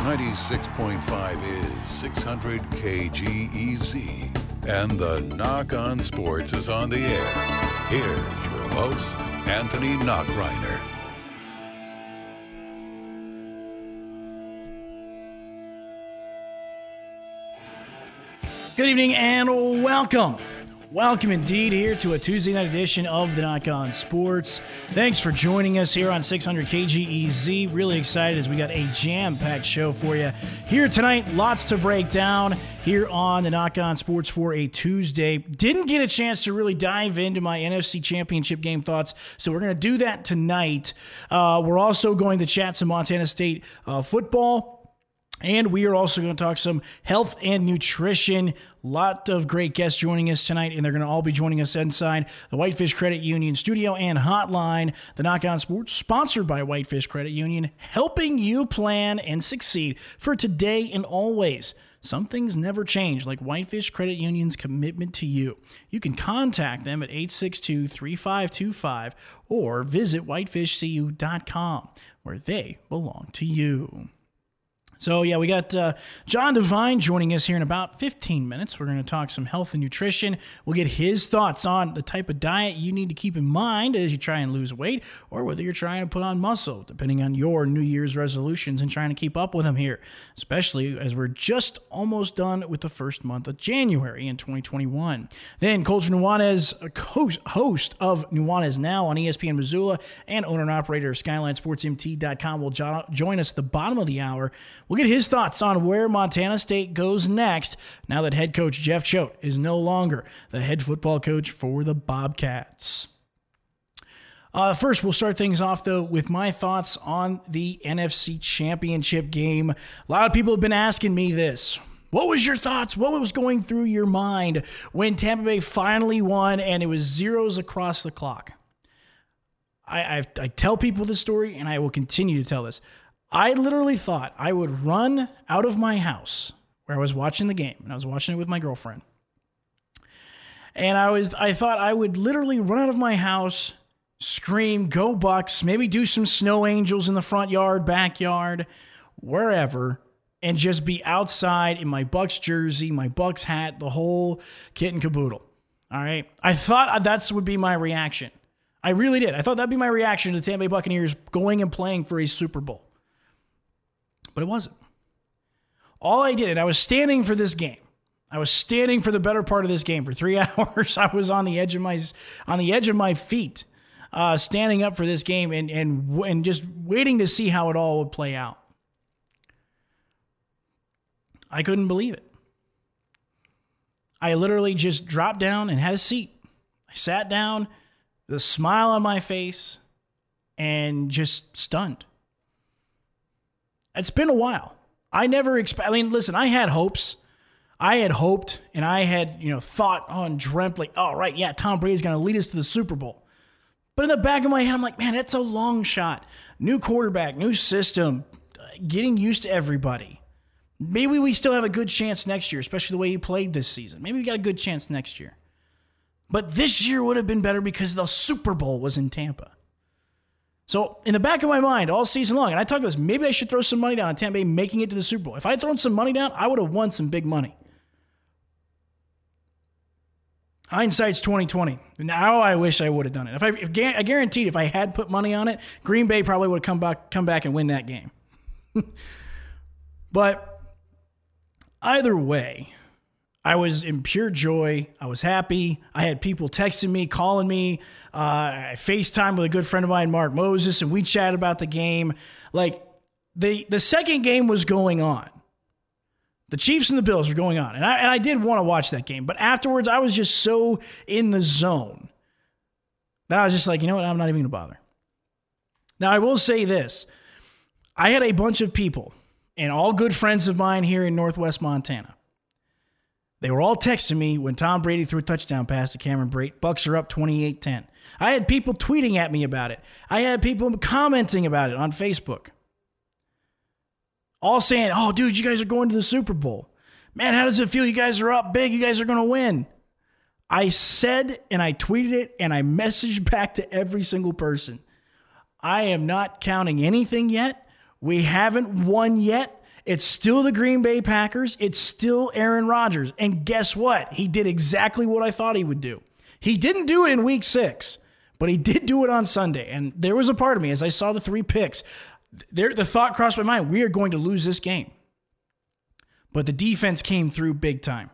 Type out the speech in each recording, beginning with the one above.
96.5 is 600 KGEZ. And the Nach On Sports is on the air. Here's your host, Anthony Nachreiner. Good evening and welcome. Welcome indeed here to a Tuesday night edition of the Nach On Sports. Thanks for joining us here on 600 KGEZ. Really excited as we got a jam packed show for you here tonight. Lots to break down here on the Nach On Sports for a Tuesday. Didn't get a chance to really dive into my NFC Championship game thoughts, so we're going to do that tonight. Uh, we're also going to chat some Montana State uh, football. And we are also going to talk some health and nutrition. Lot of great guests joining us tonight, and they're going to all be joining us inside the Whitefish Credit Union studio and hotline. The Nach On Sports, sponsored by Whitefish Credit Union, helping you plan and succeed for today and always. Some things never change, like Whitefish Credit Union's commitment to you. You can contact them at 862 3525 or visit whitefishcu.com, where they belong to you. So, yeah, we got uh, John Devine joining us here in about 15 minutes. We're going to talk some health and nutrition. We'll get his thoughts on the type of diet you need to keep in mind as you try and lose weight or whether you're trying to put on muscle, depending on your New Year's resolutions and trying to keep up with them here, especially as we're just almost done with the first month of January in 2021. Then, Colter Nuanez, host of Nuanez Now on ESPN Missoula and owner and operator of SkylineSportsMT.com, will join us at the bottom of the hour We'll get his thoughts on where Montana State goes next now that head coach Jeff Choate is no longer the head football coach for the Bobcats. Uh, first, we'll start things off, though, with my thoughts on the NFC Championship game. A lot of people have been asking me this. What was your thoughts? What was going through your mind when Tampa Bay finally won and it was zeros across the clock? I, I, I tell people this story and I will continue to tell this. I literally thought I would run out of my house where I was watching the game and I was watching it with my girlfriend. And I was I thought I would literally run out of my house, scream, "Go Bucks!" Maybe do some snow angels in the front yard, backyard, wherever, and just be outside in my Bucks jersey, my Bucks hat, the whole kit and caboodle. All right. I thought that's would be my reaction. I really did. I thought that'd be my reaction to the Tampa Bay Buccaneers going and playing for a Super Bowl but it wasn't. All I did, and I was standing for this game. I was standing for the better part of this game for three hours. I was on the edge of my on the edge of my feet, uh, standing up for this game and and and just waiting to see how it all would play out. I couldn't believe it. I literally just dropped down and had a seat. I sat down, the smile on my face, and just stunned. It's been a while. I never expect. I mean, listen, I had hopes. I had hoped and I had, you know, thought on, dreamt like, oh, right, yeah, Tom Brady's going to lead us to the Super Bowl. But in the back of my head, I'm like, man, that's a long shot. New quarterback, new system, getting used to everybody. Maybe we still have a good chance next year, especially the way he played this season. Maybe we got a good chance next year. But this year would have been better because the Super Bowl was in Tampa. So in the back of my mind all season long, and I talked about this, maybe I should throw some money down on Tampa Bay making it to the Super Bowl. If I had thrown some money down, I would have won some big money. Hindsight's twenty twenty. Now I wish I would have done it. If I, if, I guaranteed, if I had put money on it, Green Bay probably would have come back, come back and win that game. but either way, I was in pure joy. I was happy. I had people texting me, calling me. Uh, I FaceTime with a good friend of mine, Mark Moses, and we chatted about the game. Like the the second game was going on. The Chiefs and the Bills were going on, and I, and I did want to watch that game, but afterwards I was just so in the zone that I was just like, you know what, I'm not even gonna bother. Now I will say this: I had a bunch of people and all good friends of mine here in Northwest Montana they were all texting me when Tom Brady threw a touchdown pass to Cameron Brate. Bucks are up 28 10. I had people tweeting at me about it. I had people commenting about it on Facebook. All saying, oh, dude, you guys are going to the Super Bowl. Man, how does it feel? You guys are up big. You guys are going to win. I said and I tweeted it and I messaged back to every single person. I am not counting anything yet. We haven't won yet. It's still the Green Bay Packers. It's still Aaron Rodgers. And guess what? He did exactly what I thought he would do. He didn't do it in week six, but he did do it on Sunday. And there was a part of me as I saw the three picks, there, the thought crossed my mind we are going to lose this game. But the defense came through big time.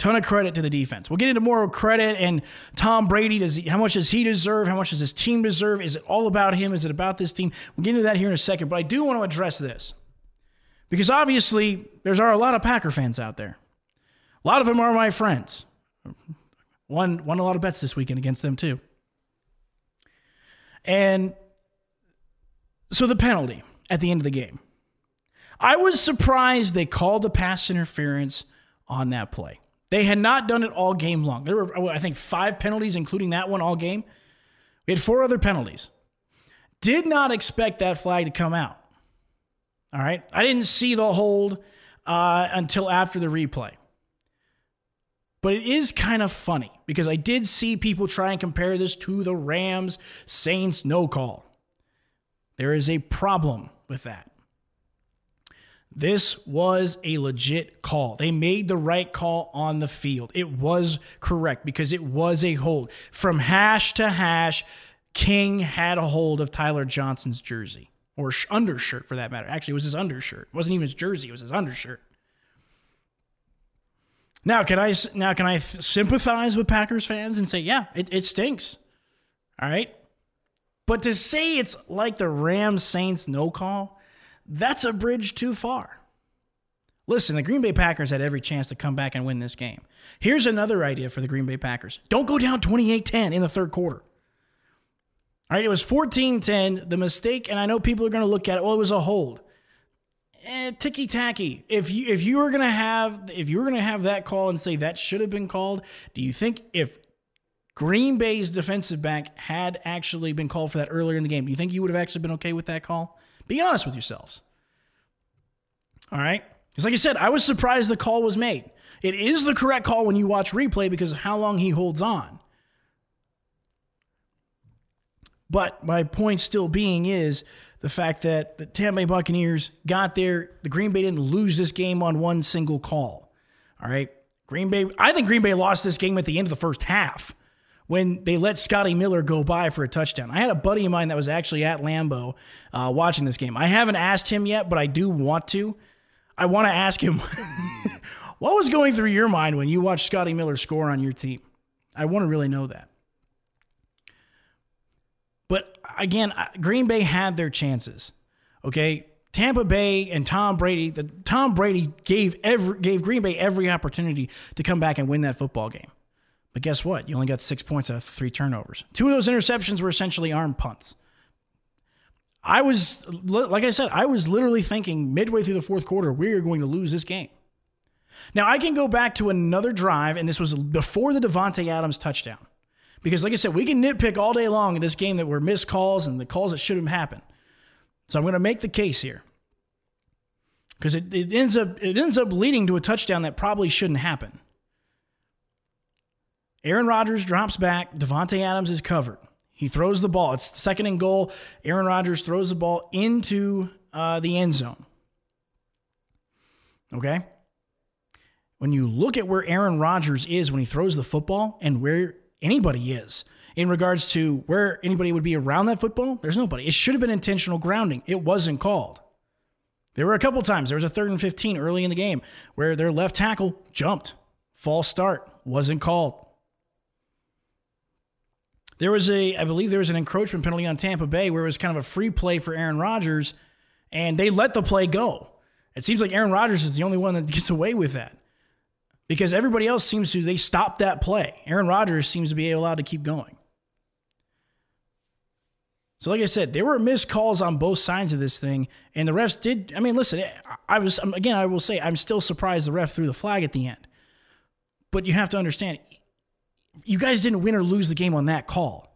Ton of credit to the defense. We'll get into more credit and Tom Brady. Does he, how much does he deserve? How much does his team deserve? Is it all about him? Is it about this team? We'll get into that here in a second. But I do want to address this because obviously there's are a lot of Packer fans out there. A lot of them are my friends. Won won a lot of bets this weekend against them too. And so the penalty at the end of the game. I was surprised they called the pass interference on that play. They had not done it all game long. There were, I think, five penalties, including that one all game. We had four other penalties. Did not expect that flag to come out. All right. I didn't see the hold uh, until after the replay. But it is kind of funny because I did see people try and compare this to the Rams Saints no call. There is a problem with that. This was a legit call. They made the right call on the field. It was correct because it was a hold. From hash to hash, King had a hold of Tyler Johnson's jersey or undershirt for that matter. Actually, it was his undershirt. It wasn't even his jersey, it was his undershirt. Now, can I now can I sympathize with Packers fans and say, yeah, it, it stinks. All right. But to say it's like the Rams Saints no call, that's a bridge too far. Listen, the Green Bay Packers had every chance to come back and win this game. Here's another idea for the Green Bay Packers don't go down 28 10 in the third quarter. All right, it was 14 10. The mistake, and I know people are going to look at it, well, it was a hold eh, ticky tacky. If you if you were gonna have if you were gonna have that call and say that should have been called, do you think if Green Bay's defensive back had actually been called for that earlier in the game, do you think you would have actually been okay with that call? Be honest with yourselves. All right, because like I said, I was surprised the call was made. It is the correct call when you watch replay because of how long he holds on. But my point still being is the fact that the Tampa Bay Buccaneers got there. The Green Bay didn't lose this game on one single call. All right. Green Bay, I think Green Bay lost this game at the end of the first half when they let Scotty Miller go by for a touchdown. I had a buddy of mine that was actually at Lambeau uh, watching this game. I haven't asked him yet, but I do want to. I want to ask him what was going through your mind when you watched Scotty Miller score on your team? I want to really know that. But again, Green Bay had their chances. Okay, Tampa Bay and Tom Brady. The Tom Brady gave every gave Green Bay every opportunity to come back and win that football game. But guess what? You only got six points out of three turnovers. Two of those interceptions were essentially arm punts. I was, like I said, I was literally thinking midway through the fourth quarter, we are going to lose this game. Now, I can go back to another drive, and this was before the Davante Adams touchdown. Because, like I said, we can nitpick all day long in this game that were missed calls and the calls that shouldn't happen. So I'm going to make the case here because it, it ends up it ends up leading to a touchdown that probably shouldn't happen. Aaron Rodgers drops back. Davante Adams is covered. He throws the ball. It's second and goal. Aaron Rodgers throws the ball into uh, the end zone. Okay. When you look at where Aaron Rodgers is when he throws the football and where anybody is in regards to where anybody would be around that football. There's nobody. It should have been intentional grounding. It wasn't called. There were a couple times. There was a third and 15 early in the game where their left tackle jumped. False start. Wasn't called. There was a, I believe there was an encroachment penalty on Tampa Bay where it was kind of a free play for Aaron Rodgers, and they let the play go. It seems like Aaron Rodgers is the only one that gets away with that because everybody else seems to they stop that play. Aaron Rodgers seems to be allowed to keep going. So, like I said, there were missed calls on both sides of this thing, and the refs did. I mean, listen, I was again, I will say, I'm still surprised the ref threw the flag at the end. But you have to understand, you guys didn't win or lose the game on that call.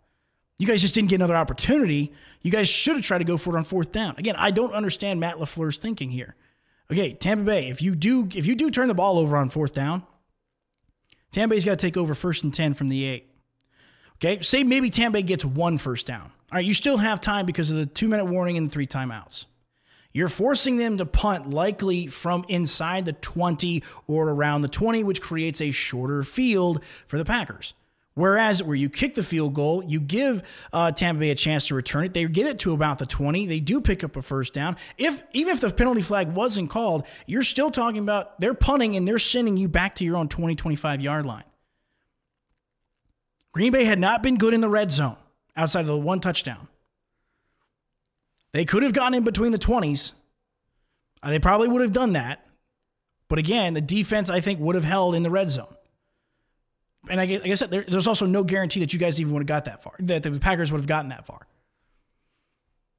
You guys just didn't get another opportunity. You guys should have tried to go for it on fourth down. Again, I don't understand Matt LaFleur's thinking here. Okay, Tampa Bay, if you do if you do turn the ball over on fourth down, Tampa Bay's got to take over first and 10 from the 8. Okay, say maybe Tampa Bay gets one first down. All right, you still have time because of the 2-minute warning and the three timeouts. You're forcing them to punt likely from inside the 20 or around the 20, which creates a shorter field for the Packers. Whereas where you kick the field goal, you give uh, Tampa Bay a chance to return it. They get it to about the 20. They do pick up a first down. If even if the penalty flag wasn't called, you're still talking about they're punting and they're sending you back to your own 20, 25 yard line. Green Bay had not been good in the red zone outside of the one touchdown. They could have gotten in between the 20s. Uh, they probably would have done that. But again, the defense, I think, would have held in the red zone. And I, like I said, there, there's also no guarantee that you guys even would have got that far, that the Packers would have gotten that far.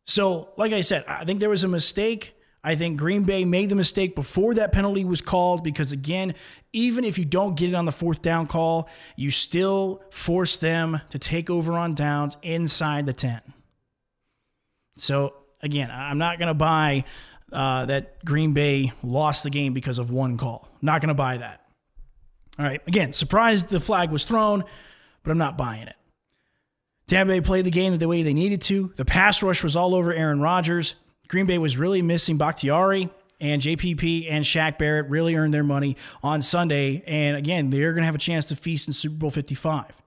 So, like I said, I think there was a mistake. I think Green Bay made the mistake before that penalty was called because, again, even if you don't get it on the fourth down call, you still force them to take over on downs inside the 10. So, again, I'm not going to buy uh, that Green Bay lost the game because of one call. Not going to buy that. All right, again, surprised the flag was thrown, but I'm not buying it. Tampa Bay played the game the way they needed to. The pass rush was all over Aaron Rodgers. Green Bay was really missing Bakhtiari and JPP and Shaq Barrett really earned their money on Sunday. And again, they're going to have a chance to feast in Super Bowl 55.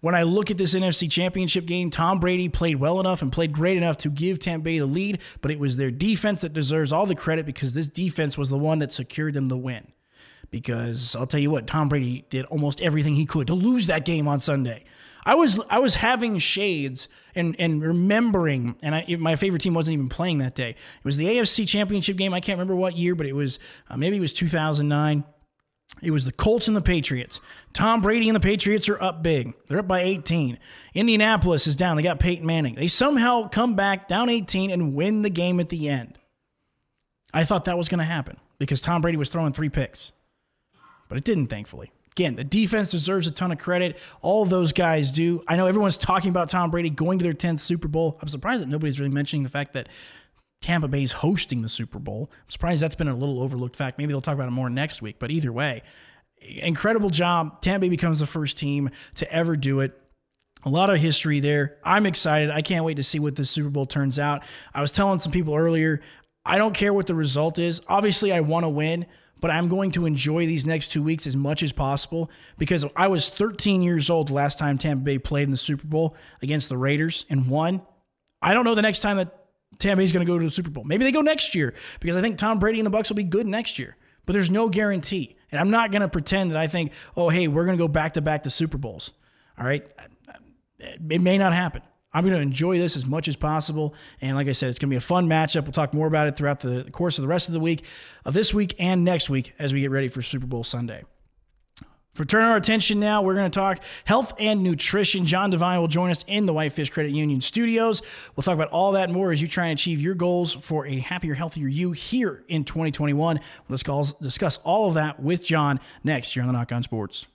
When I look at this NFC Championship game, Tom Brady played well enough and played great enough to give Tampa Bay the lead, but it was their defense that deserves all the credit because this defense was the one that secured them the win. Because I'll tell you what, Tom Brady did almost everything he could to lose that game on Sunday. I was I was having shades and and remembering, and I, my favorite team wasn't even playing that day. It was the AFC Championship game. I can't remember what year, but it was uh, maybe it was 2009. It was the Colts and the Patriots. Tom Brady and the Patriots are up big. They're up by 18. Indianapolis is down. They got Peyton Manning. They somehow come back down 18 and win the game at the end. I thought that was going to happen because Tom Brady was throwing three picks, but it didn't, thankfully. Again, the defense deserves a ton of credit. All those guys do. I know everyone's talking about Tom Brady going to their 10th Super Bowl. I'm surprised that nobody's really mentioning the fact that Tampa Bay's hosting the Super Bowl. I'm surprised that's been a little overlooked fact. Maybe they'll talk about it more next week. But either way, incredible job. Tampa Bay becomes the first team to ever do it. A lot of history there. I'm excited. I can't wait to see what this Super Bowl turns out. I was telling some people earlier, I don't care what the result is. Obviously, I want to win, but I'm going to enjoy these next two weeks as much as possible because I was 13 years old last time Tampa Bay played in the Super Bowl against the Raiders and won. I don't know the next time that Tampa Bay's going to go to the Super Bowl. Maybe they go next year because I think Tom Brady and the Bucks will be good next year. But there's no guarantee. And I'm not going to pretend that I think, oh, hey, we're going to go back to back to Super Bowls. All right. It may not happen. I'm going to enjoy this as much as possible. And like I said, it's going to be a fun matchup. We'll talk more about it throughout the course of the rest of the week, of this week and next week as we get ready for Super Bowl Sunday. For turning our attention now, we're going to talk health and nutrition. John Devine will join us in the Whitefish Credit Union studios. We'll talk about all that and more as you try and achieve your goals for a happier, healthier you here in 2021. Let's discuss all of that with John next here on the Nach On Sports.